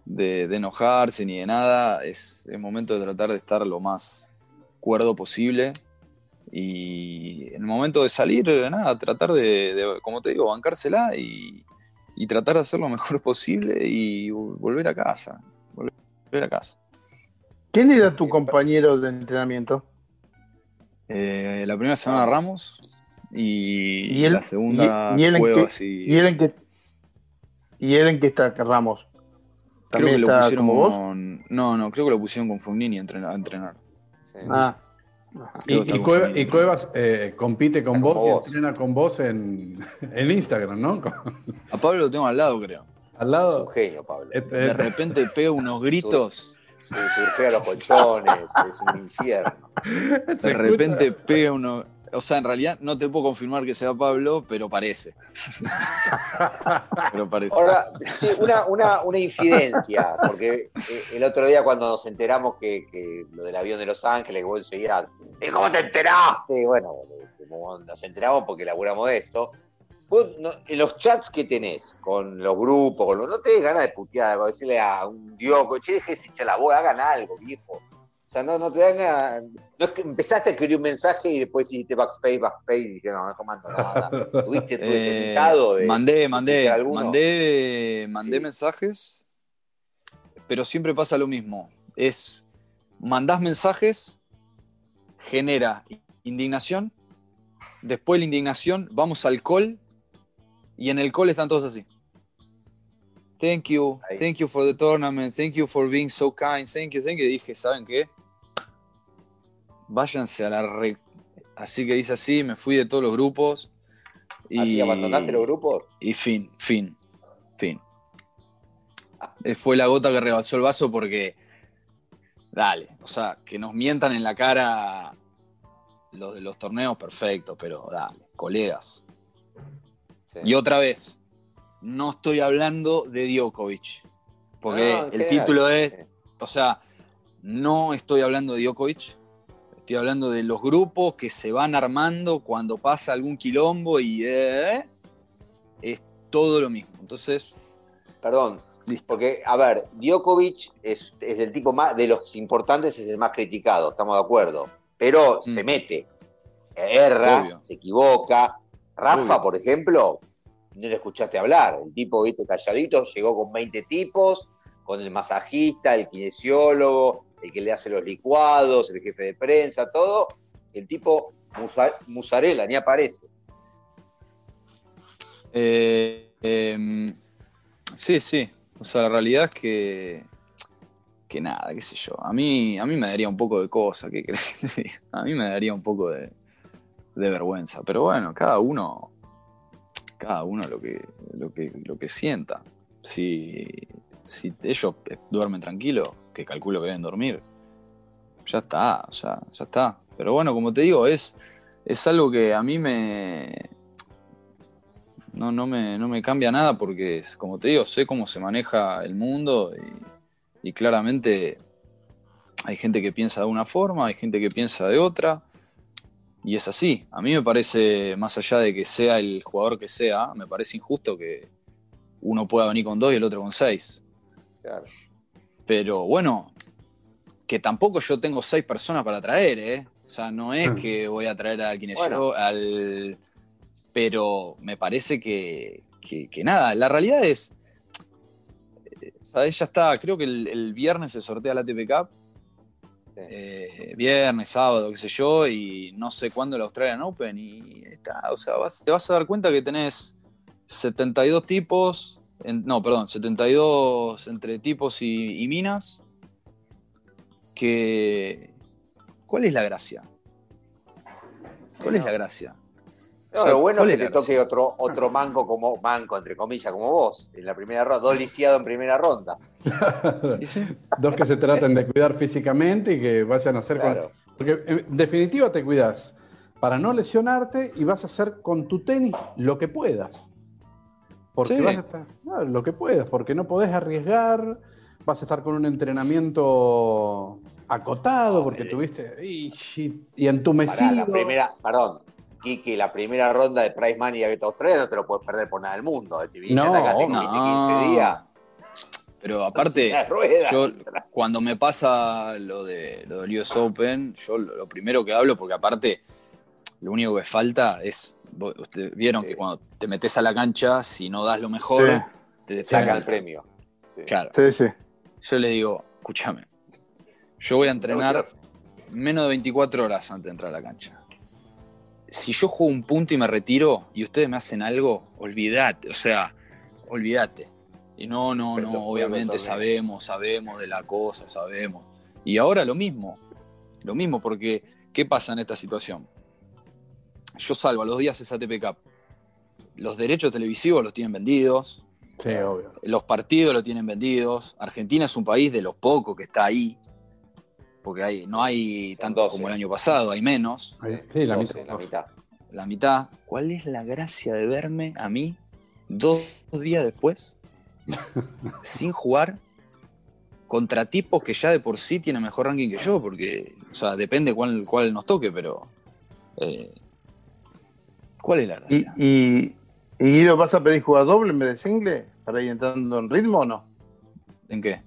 Speaker 5: de, de enojarse ni de nada. Es, es momento de tratar de estar lo más cuerdo posible. Y en el momento de salir, nada, tratar de, de, como te digo, bancársela y, y tratar de hacer lo mejor posible y volver a casa. Volver a casa.
Speaker 3: ¿Quién era tu compañero de entrenamiento?
Speaker 5: Eh, la primera semana Ramos y,
Speaker 3: ¿Y él?
Speaker 5: la segunda
Speaker 3: ¿Y- y él en qué-
Speaker 5: Cuevas y,
Speaker 3: ¿Y él en qué, y él en qué está, Ramos?
Speaker 5: creo
Speaker 3: ¿También
Speaker 5: que lo
Speaker 3: está
Speaker 5: pusieron
Speaker 3: como vos?
Speaker 5: con no no creo que lo pusieron con Fognini a entrenar, a entrenar.
Speaker 6: Sí.
Speaker 3: Ah,
Speaker 4: Y,
Speaker 5: Creo que
Speaker 4: y
Speaker 5: está
Speaker 4: Cueva-
Speaker 5: con-
Speaker 4: y Cuevas eh, compite con vos y
Speaker 6: vos.
Speaker 4: entrena con vos en, en Instagram, ¿no?
Speaker 5: a Pablo lo tengo al lado creo
Speaker 4: Al
Speaker 6: Es
Speaker 4: lado.
Speaker 6: un genio, Pablo.
Speaker 4: este-
Speaker 5: de repente pega unos gritos
Speaker 6: Sí, surfea los colchones, es un infierno.
Speaker 4: se
Speaker 5: de repente pega unos o sea en realidad no te puedo confirmar que sea Pablo pero parece pero parece
Speaker 6: Ahora, che, una, una, una infidencia, porque eh, el otro día cuando nos enteramos que, que lo del avión de Los Ángeles, vos enseguida, ¿y cómo te enteraste? Bueno, como nos enteramos porque laburamos de esto. Vos, no- en los chats que tenés con los grupos, con los- no te des ganas de putear, algo, decirle a un dioco, che, deje de echar la voz, hagan algo, viejo. O sea, no, no te dan ganas. No es que empezaste a escribir un mensaje y después hiciste backspace, backspace, y dije, no, no comando nada. Tuviste tu
Speaker 5: Eh,
Speaker 6: tentado de.
Speaker 5: mandé, mandé, mandé, mandé
Speaker 6: Sí.
Speaker 5: mensajes, pero siempre pasa lo mismo. Es, mandás mensajes, genera indignación, después de la indignación vamos al call y en el call están todos así. Thank you,
Speaker 6: Ahí.
Speaker 5: thank you for the tournament, thank you for being so kind, thank you, thank you. Y dije, ¿saben qué? Váyanse a la re... Así que hice así, me fui de todos los grupos. Y,
Speaker 6: ¿Así abandonaste los grupos?
Speaker 5: y fin, fin, fin. Eh, Fue la gota que rebasó el vaso porque, dale, o sea, que nos mientan en la cara los de los torneos, perfecto, pero dale, colegas.
Speaker 6: Sí.
Speaker 5: Y otra vez, no estoy hablando de Djokovic, porque
Speaker 6: No,
Speaker 5: el
Speaker 6: general,
Speaker 5: título es,
Speaker 6: sí.
Speaker 5: o sea, no estoy hablando de Djokovic, estoy hablando de los grupos que se van armando cuando pasa algún quilombo y eh, es todo lo mismo. Entonces,
Speaker 6: Perdón,
Speaker 5: listo.
Speaker 6: porque, a ver, Djokovic es, es del tipo más, de los importantes, es el más criticado, estamos de acuerdo. Pero se
Speaker 5: Mm.
Speaker 6: mete, erra,
Speaker 5: Obvio.
Speaker 6: se equivoca. Rafa,
Speaker 5: Obvio.
Speaker 6: por ejemplo, no le escuchaste hablar. El tipo, viste, calladito, llegó con 20 tipos, con el masajista, el kinesiólogo, el que le hace los licuados, el jefe de prensa, todo. El tipo, musa- musarela, ni aparece.
Speaker 5: Eh, em, sí, sí. O sea, la realidad es que. Que nada, qué sé yo. A mí, a mí me daría un poco de cosa, ¿qué? A mí me daría un poco de, de vergüenza. Pero bueno, cada uno. Cada uno lo que, lo que, lo que sienta. Si, si ellos duermen tranquilos, que calculo que deben dormir, ya está, ya está. Pero bueno, como te digo, es, es algo que a mí me, no, no, me, no me cambia nada porque, como te digo, sé cómo se maneja el mundo y, y claramente hay gente que piensa de una forma, hay gente que piensa de otra y es así. A mí me parece, más allá de que sea el jugador que sea, me parece injusto que uno pueda venir con dos y el otro con seis.
Speaker 6: Claro.
Speaker 5: Pero bueno, que tampoco yo tengo seis personas para traer, ¿eh? O sea, no es
Speaker 4: Mm.
Speaker 5: que voy a traer a quienes
Speaker 6: Bueno.
Speaker 5: yo, al... Pero me parece que, que- que nada, la realidad es... eh, o sea, ya está, creo que el, el viernes se sortea la ATP Cup.
Speaker 6: Sí.
Speaker 5: eh, viernes, sábado, qué sé yo, y no sé cuándo la Australian Open, y está, o sea, vas- te vas a dar cuenta que tenés 72 tipos, en- no, perdón, 72 entre tipos y, y minas, que... ¿Cuál es la gracia? ¿Cuál es la gracia?
Speaker 6: No,
Speaker 5: O sea,
Speaker 6: lo bueno
Speaker 5: ¿cuál
Speaker 6: es que te toque otro, otro manco como manco, entre comillas, como vos, en la primera ronda, dos lisiados en primera ronda.
Speaker 4: Dos que se traten de cuidar físicamente y que vayan a hacer con-
Speaker 6: Claro.
Speaker 4: Porque en definitiva te cuidas para no lesionarte y vas a hacer con tu tenis lo que puedas. Porque
Speaker 5: Sí.
Speaker 4: vas a estar, claro, lo que puedas, porque no podés arriesgar, vas a estar con un entrenamiento acotado, porque
Speaker 6: Eh.
Speaker 4: tuviste y, y
Speaker 6: Pará,
Speaker 4: entumecido.
Speaker 6: la primera, perdón, Kiki, la primera ronda de Price Money y Abierto Australia no te lo puedes perder por nada del mundo. Te viniste
Speaker 4: No,
Speaker 6: acá, te
Speaker 4: no.
Speaker 6: comiste 15 días.
Speaker 5: Pero aparte, yo cuando me pasa lo de lo del US Open, yo lo, lo primero que hablo, porque aparte lo único que falta es, ustedes vieron
Speaker 6: Sí.
Speaker 5: que cuando te metes a la cancha, si no das lo mejor,
Speaker 3: Sí.
Speaker 5: te, te
Speaker 6: Saca el premio. Sí.
Speaker 5: Claro,
Speaker 3: Sí, sí.
Speaker 5: yo le digo, escúchame, yo voy a entrenar menos de 24 horas antes de entrar a la cancha. Si yo juego un punto y me retiro y ustedes me hacen algo, olvídate, o sea, olvídate. Y no, no,
Speaker 6: Pero
Speaker 5: no, obviamente sabemos, sabemos de la cosa, sabemos. Y ahora lo mismo, lo mismo, porque ¿qué pasa en esta situación? Yo salvo a los días esa ATP Cup. Los derechos televisivos los tienen vendidos,
Speaker 4: Sí, obvio.
Speaker 5: los partidos los tienen vendidos. Argentina es un país de los pocos que está ahí, porque hay, no hay tanto
Speaker 6: 12.
Speaker 5: como el año pasado, hay menos,
Speaker 4: Sí, la
Speaker 6: 12,
Speaker 4: mitad.
Speaker 6: la mitad.
Speaker 5: la mitad. ¿Cuál es la gracia de verme a mí dos días después, sin jugar, contra tipos que ya de por sí tienen mejor ranking que yo? Porque, o sea, depende cuál, cuál nos toque, pero... eh, ¿Cuál es la
Speaker 3: ¿Y,
Speaker 5: gracia?
Speaker 3: y, y Guido, vas a pedir jugar doble en vez de single para ir entrando en ritmo o no?
Speaker 5: ¿En qué?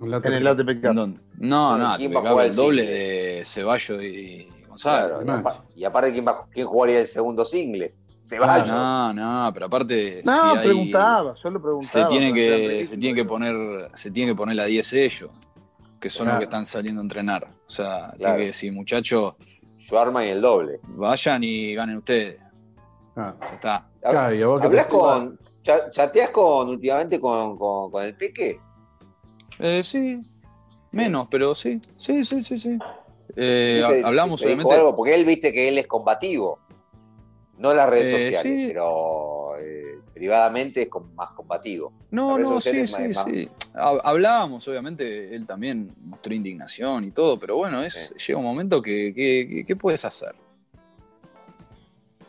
Speaker 4: La
Speaker 3: En el ATP
Speaker 5: ¿En
Speaker 3: Cup.
Speaker 5: dónde? No,
Speaker 6: Bueno,
Speaker 5: no,
Speaker 6: ¿quién
Speaker 5: te
Speaker 6: va a
Speaker 5: cago
Speaker 6: jugar
Speaker 5: el
Speaker 6: el
Speaker 5: doble
Speaker 6: single?
Speaker 5: de Ceballos y González.
Speaker 6: Claro, y, aparte, ¿quién, va- quién jugaría el segundo single? Ceballos.
Speaker 5: No, no, pero aparte.
Speaker 3: No,
Speaker 5: si hay-
Speaker 3: preguntaba, solo
Speaker 5: se
Speaker 3: preguntaba.
Speaker 5: tiene
Speaker 3: para
Speaker 5: que, se tiene que poner, se tiene que poner la 10 ellos, que son
Speaker 4: Claro.
Speaker 5: los que están saliendo a entrenar. O sea,
Speaker 6: Claro.
Speaker 5: tiene que decir, muchachos,
Speaker 6: Yo arma y el doble.
Speaker 5: vayan y ganen ustedes.
Speaker 4: Ah,
Speaker 5: Ya está.
Speaker 4: claro,
Speaker 6: ¿Hablas con, cha- chateas con, últimamente con, con, con el Peque?
Speaker 5: Eh, sí, menos, pero sí, sí, sí, sí, sí. Eh,
Speaker 6: ¿Te- te-
Speaker 5: hablamos obviamente.
Speaker 6: algo? Porque él viste que él es combativo. No las redes
Speaker 5: Eh,
Speaker 6: sociales,
Speaker 5: sí.
Speaker 6: pero privadamente es más combativo.
Speaker 5: No, no, sí, sí,
Speaker 6: más-
Speaker 5: sí. Ha- Hablábamos, obviamente, él también mostró indignación y todo, pero bueno, es, llega un momento que, que- que- ¿qué puedes hacer?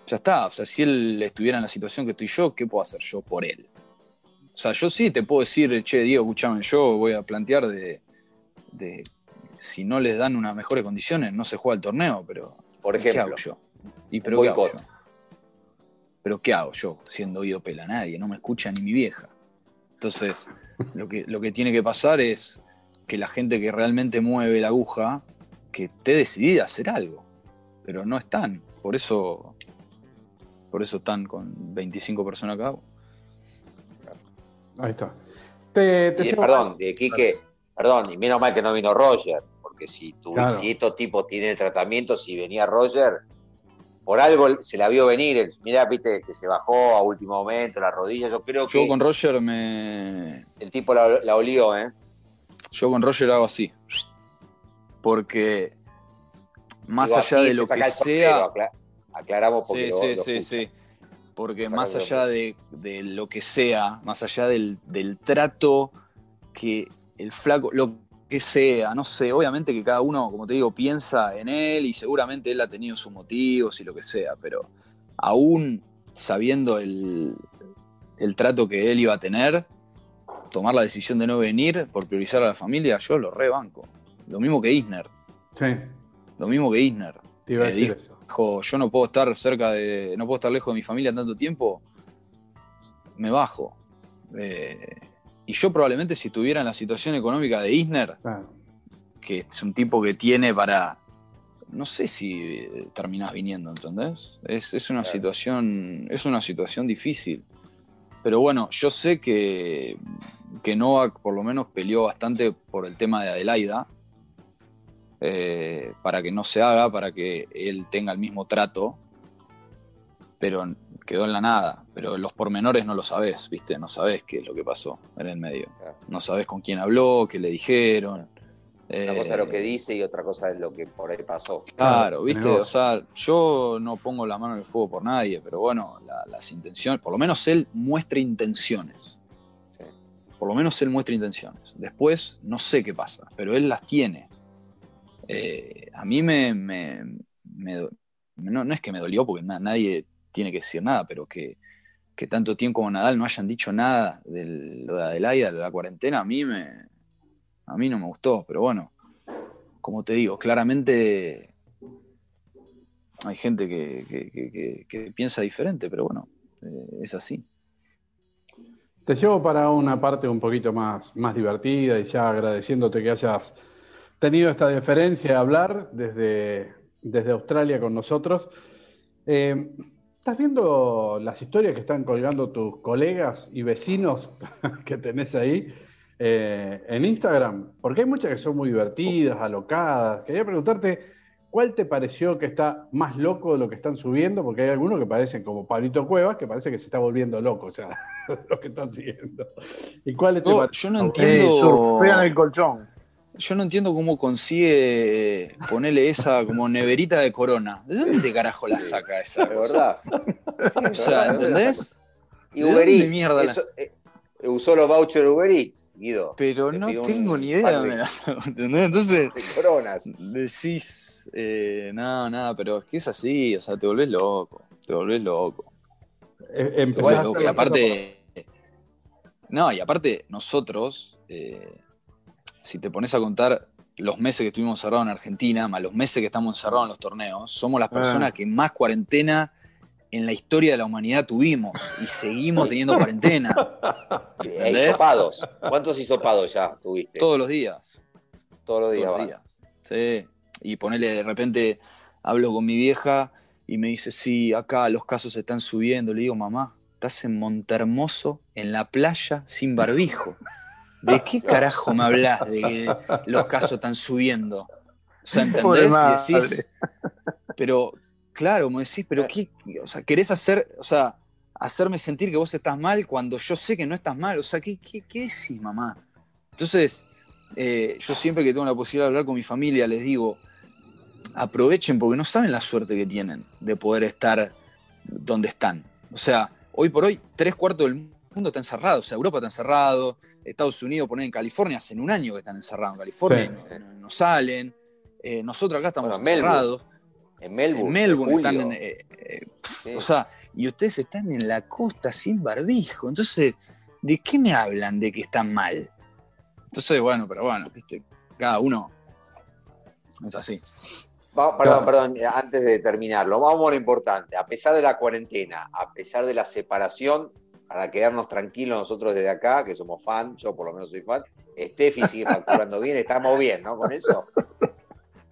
Speaker 5: Ya está, o sea, si él estuviera en la situación que estoy yo, ¿qué puedo hacer yo por él? O sea, yo sí te puedo decir, che, Diego, escuchame, yo voy a plantear de, de si no les dan unas mejores condiciones, no se juega el torneo, pero
Speaker 6: Por
Speaker 5: ¿qué
Speaker 6: ejemplo.
Speaker 5: hago yo? ¿Y pero qué hago
Speaker 6: boicot.
Speaker 5: yo? ¿Pero qué hago yo siendo oído pela? Nadie, no me escucha ni mi vieja. Entonces, lo que, lo que tiene que pasar es que la gente que realmente mueve la aguja, que esté decidida a hacer algo. Pero no están. Por eso, Por eso están con 25 personas acá.
Speaker 4: Ahí está. Te, te
Speaker 6: Y,
Speaker 4: llevo-
Speaker 6: perdón, de Quique, perdón, y menos mal que no vino Roger, porque si, tu-
Speaker 4: Claro.
Speaker 6: si estos tipos tienen el tratamiento, si venía Roger, por algo se la vio venir. El, mirá, viste, que se bajó a último momento, la rodilla. Yo creo que
Speaker 5: Yo con Roger me.
Speaker 6: el tipo la, la olió, ¿eh?
Speaker 5: Yo con Roger hago así. Porque más
Speaker 6: Digo,
Speaker 5: allá de lo que sea.
Speaker 6: acla- aclaramos porque
Speaker 5: Sí,
Speaker 6: lo-
Speaker 5: sí,
Speaker 6: lo
Speaker 5: sí, sí. Porque más allá de, de lo que sea, más allá del, del trato que el flaco, lo que sea, no sé, obviamente que cada uno, como te digo, piensa en él y seguramente él ha tenido sus motivos y lo que sea, pero aún sabiendo el, el trato que él iba a tener, tomar la decisión de no venir por priorizar a la familia, yo lo rebanco. Lo mismo que Isner,
Speaker 4: Sí,
Speaker 5: lo mismo que Isner
Speaker 4: te iba a
Speaker 5: Eh,
Speaker 4: decir
Speaker 5: dijo-
Speaker 4: eso.
Speaker 5: dijo, yo no puedo estar cerca de, no puedo estar lejos de mi familia tanto tiempo, me bajo. Eh, y yo probablemente si estuviera en la situación económica de Isner,
Speaker 4: Claro.
Speaker 5: que es un tipo que tiene para, no sé si eh, terminás viniendo, ¿entendés? Es, es una
Speaker 6: Claro.
Speaker 5: situación, es una situación difícil. Pero bueno, yo sé que, que Novak por lo menos peleó bastante por el tema de Adelaida, eh, para que no se haga, para que él tenga el mismo trato, pero quedó en la nada. Pero los pormenores no lo sabés, ¿viste? No sabés qué es lo que pasó en el medio.
Speaker 6: Claro.
Speaker 5: No sabés con quién habló, qué le dijeron.
Speaker 6: Una
Speaker 5: Eh,
Speaker 6: cosa es lo que dice y otra cosa es lo que por ahí pasó.
Speaker 5: Claro, viste, o sea, yo no pongo la mano en el fuego por nadie, pero bueno, la- las intenciones, por lo menos él muestra intenciones.
Speaker 6: Sí.
Speaker 5: Por lo menos él muestra intenciones. Después no sé qué pasa, pero él las tiene. Eh, a mí me, me- me no, no es que me dolió porque na- nadie tiene que decir nada, pero que, que tanto tiempo como Nadal no hayan dicho nada de lo de Adelaida, de la cuarentena, a mí me, a mí no me gustó, pero bueno, como te digo, claramente hay gente que, que- piensa diferente, pero bueno, eh, es así.
Speaker 4: Te llevo para una parte un poquito más, más divertida y ya agradeciéndote que hayas tenido esta deferencia de hablar desde, desde Australia con nosotros. Eh, ¿Estás viendo las historias que están colgando tus colegas y vecinos que tenés ahí eh, en Instagram? Porque hay muchas que son muy divertidas, alocadas. Quería preguntarte, ¿cuál te pareció que está más loco de lo que están subiendo? Porque hay algunos que parecen como Pablito Cuevas, que parece que se está volviendo loco, o sea, lo que están siguiendo. ¿Y cuáles te
Speaker 5: Yo, no
Speaker 3: Eh,
Speaker 5: entiendo.
Speaker 3: surfean el colchón.
Speaker 5: Yo no entiendo cómo consigue ponerle esa como neverita de corona. ¿De dónde carajo la saca esa?
Speaker 6: De verdad.
Speaker 5: O sea, ¿entendés?
Speaker 6: Y
Speaker 5: ¿De
Speaker 6: Uber
Speaker 5: dónde
Speaker 6: Eats,
Speaker 5: mierda la-
Speaker 6: eso, eh, usó los vouchers de Uber Eats, Guido.
Speaker 5: Pero
Speaker 6: Te
Speaker 5: no tengo ni idea de
Speaker 6: de-
Speaker 5: dónde la ¿entendés? Entonces
Speaker 6: De coronas.
Speaker 5: decís, eh, no, nada, pero es que es así, o sea, te volvés loco, te volvés loco.
Speaker 4: Eh,
Speaker 5: Te volvés loco. Y aparte, no, y aparte nosotros, eh, si te pones a contar los meses que estuvimos encerrados en Argentina, más los meses que estamos encerrados en los torneos, somos las personas que más cuarentena en la historia de la humanidad tuvimos y seguimos teniendo cuarentena ¿Entendés?
Speaker 6: hisopados. ¿Cuántos hisopados ya tuviste?
Speaker 5: todos los días.
Speaker 6: Todos los días.
Speaker 5: todos los
Speaker 6: va.
Speaker 5: días. Sí. Y ponerle de repente, hablo con mi vieja y me dice, sí, acá los casos se están subiendo. Le digo, mamá, estás en Montermoso, en la playa, sin barbijo. ¿De qué carajo me hablas de que los casos están subiendo? O sea, ¿entendés? Y decís, pero, claro, me decís, pero ¿qué? O sea, querés hacer, o sea, hacerme sentir que vos estás mal cuando yo sé que no estás mal. O sea, ¿qué, qué, qué decís, mamá? Entonces, eh, yo siempre que tengo la posibilidad de hablar con mi familia, les digo, aprovechen porque no saben la suerte que tienen de poder estar donde están. O sea, hoy por hoy, tres cuartos del mundo está encerrado. O sea, Europa está encerrado, Estados Unidos, poner en California, hace un año que están encerrados en California,
Speaker 4: Sí.
Speaker 5: no, no salen. Eh, nosotros acá estamos
Speaker 6: Bueno,
Speaker 5: encerrados.
Speaker 6: En Melbourne.
Speaker 5: En Melbourne están en, eh, eh,
Speaker 6: Sí.
Speaker 5: o sea, y ustedes están en la costa sin barbijo. Entonces, ¿de qué me hablan de que están mal? Entonces, bueno, pero bueno, viste, cada uno es así.
Speaker 6: Va- perdón, perdón, antes de terminarlo, vamos a lo importante. A pesar de la cuarentena, a pesar de la separación, para quedarnos tranquilos nosotros desde acá, que somos fan, yo por lo menos soy fan, Steffi sigue facturando bien, estamos bien, ¿no? Con eso.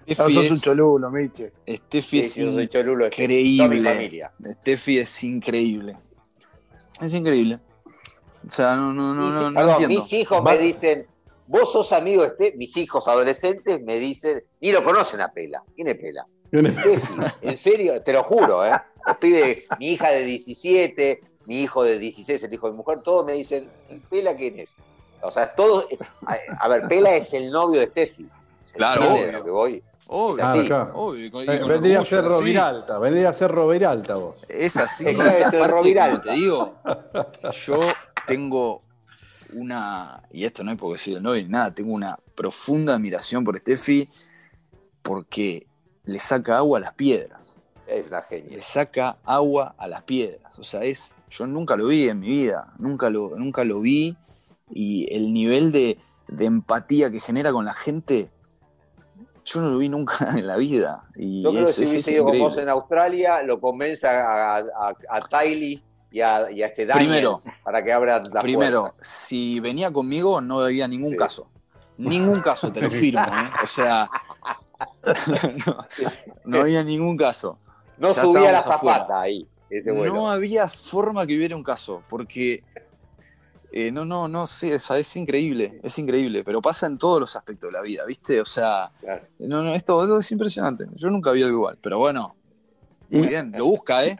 Speaker 5: Steffi
Speaker 3: sos un
Speaker 5: es,
Speaker 3: cholulo, Miche.
Speaker 5: Steffi es
Speaker 6: Sí, cholulo, es mi
Speaker 5: increíble.
Speaker 6: familia.
Speaker 5: Steffi es increíble. Es increíble. O sea, no, no, no,
Speaker 6: Mis-
Speaker 5: no, no
Speaker 6: perdón,
Speaker 5: entiendo.
Speaker 6: mis hijos me dicen, vos sos amigo de este, mis hijos adolescentes me dicen, ni lo conocen a Pela. ¿Quién es Pela? Steffi, en serio, te lo juro, ¿eh? Los pibes, mi hija de 17, mi hijo de 16, el hijo de mi mujer, todos me dicen, ¿y Pela quién es? O sea, todos, a, a ver, Pela es el novio de Steffi. ¿Se
Speaker 5: Claro, obvio.
Speaker 6: lo que voy?
Speaker 5: Obvio,
Speaker 6: Claro,
Speaker 4: claro.
Speaker 5: obvio, y con- y
Speaker 4: Eh,
Speaker 5: con
Speaker 4: vendría a ser
Speaker 5: así.
Speaker 4: Roviralta, vendría a ser Roviralta vos.
Speaker 5: Es así.
Speaker 6: Es
Speaker 5: como Te digo, yo tengo una, y esto no es porque soy el novio ni nada, tengo una profunda admiración por Steffi porque le saca agua a las piedras.
Speaker 6: Es la genia.
Speaker 5: Le saca agua a las piedras. O sea, es. Yo nunca lo vi en mi vida. Nunca lo, nunca lo vi. Y el nivel de, de empatía que genera con la gente. Yo no lo vi nunca en la vida. Y
Speaker 6: Yo creo que si
Speaker 5: es-
Speaker 6: hubiese
Speaker 5: es
Speaker 6: ido con vos en Australia, lo convence a, a, a- a Tylee y a, y a este Daniels
Speaker 5: Primero.
Speaker 6: para que abra la
Speaker 5: Primero, si venía conmigo no había ningún
Speaker 6: Sí.
Speaker 5: caso. Ningún caso, te lo firmo. ¿eh? O sea, no, no había ningún caso.
Speaker 6: No
Speaker 5: Ya
Speaker 6: subía la
Speaker 5: afuera.
Speaker 6: zapata ahí. Ese.
Speaker 5: No había forma que hubiera un caso, porque eh, no, no, no sé, o sea, es increíble, es increíble, pero pasa en todos los aspectos de la vida, ¿viste? O sea,
Speaker 6: Claro.
Speaker 5: no, no, esto, esto es impresionante. Yo nunca vi algo igual, pero bueno, muy bien, lo busca, ¿eh?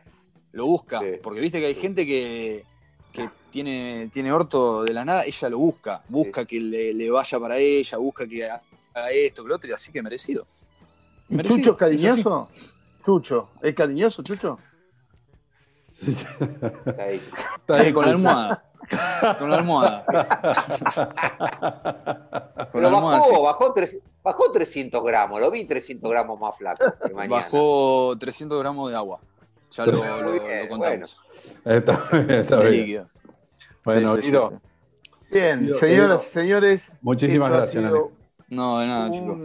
Speaker 5: Lo busca,
Speaker 6: Sí.
Speaker 5: porque viste que hay gente que, que tiene, tiene orto de la nada, ella lo busca, busca que le, le vaya para ella, busca que haga esto, que lo otro, y así que merecido.
Speaker 3: ¿Y
Speaker 5: Merecido,
Speaker 3: Chucho es
Speaker 5: es?
Speaker 3: Chucho, ¿es cariñoso, Chucho?
Speaker 6: Está ahí.
Speaker 5: Sí, con la almohada. Con la almohada. Con la
Speaker 6: Pero
Speaker 5: almohada,
Speaker 6: bajó,
Speaker 5: sí.
Speaker 6: bajó, tres- bajó 300 gramos. Lo vi 300 gramos más flaco.
Speaker 5: Bajó 300 gramos de agua. Ya lo, lo- contamos.
Speaker 4: Está bien, está bien.
Speaker 5: líquido.
Speaker 4: Bueno,
Speaker 5: Sí, sí, sí,
Speaker 4: Guido,
Speaker 5: sí.
Speaker 3: Bien, señoras señores.
Speaker 4: muchísimas gracias.
Speaker 5: No, de nada, chicos.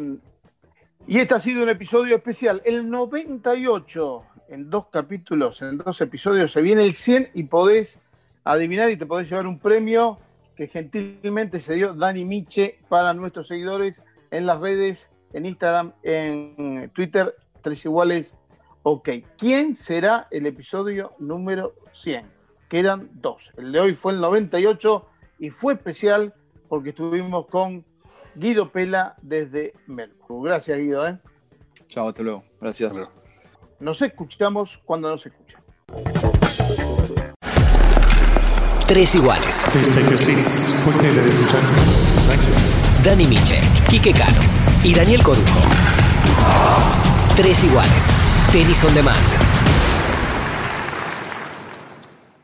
Speaker 3: Y este ha sido un episodio especial. El 98, en dos capítulos, en dos episodios, se viene el 100 y podés adivinar y te podés llevar un premio que gentilmente se dio Dani Miche para nuestros seguidores en las redes, en Instagram, en Twitter, tres iguales. Ok, ¿quién será el episodio número 100? Quedan dos. El de hoy fue el 98 y fue especial porque estuvimos con Guido Pela desde Melbourne. Gracias, Guido. ¿eh?
Speaker 5: Chao, hasta luego. Gracias.
Speaker 3: Nos escuchamos cuando nos escuchan.
Speaker 1: Tres iguales. Dani Miche, Quique Cano y Daniel Corujo. Tres iguales. Tenis on demand.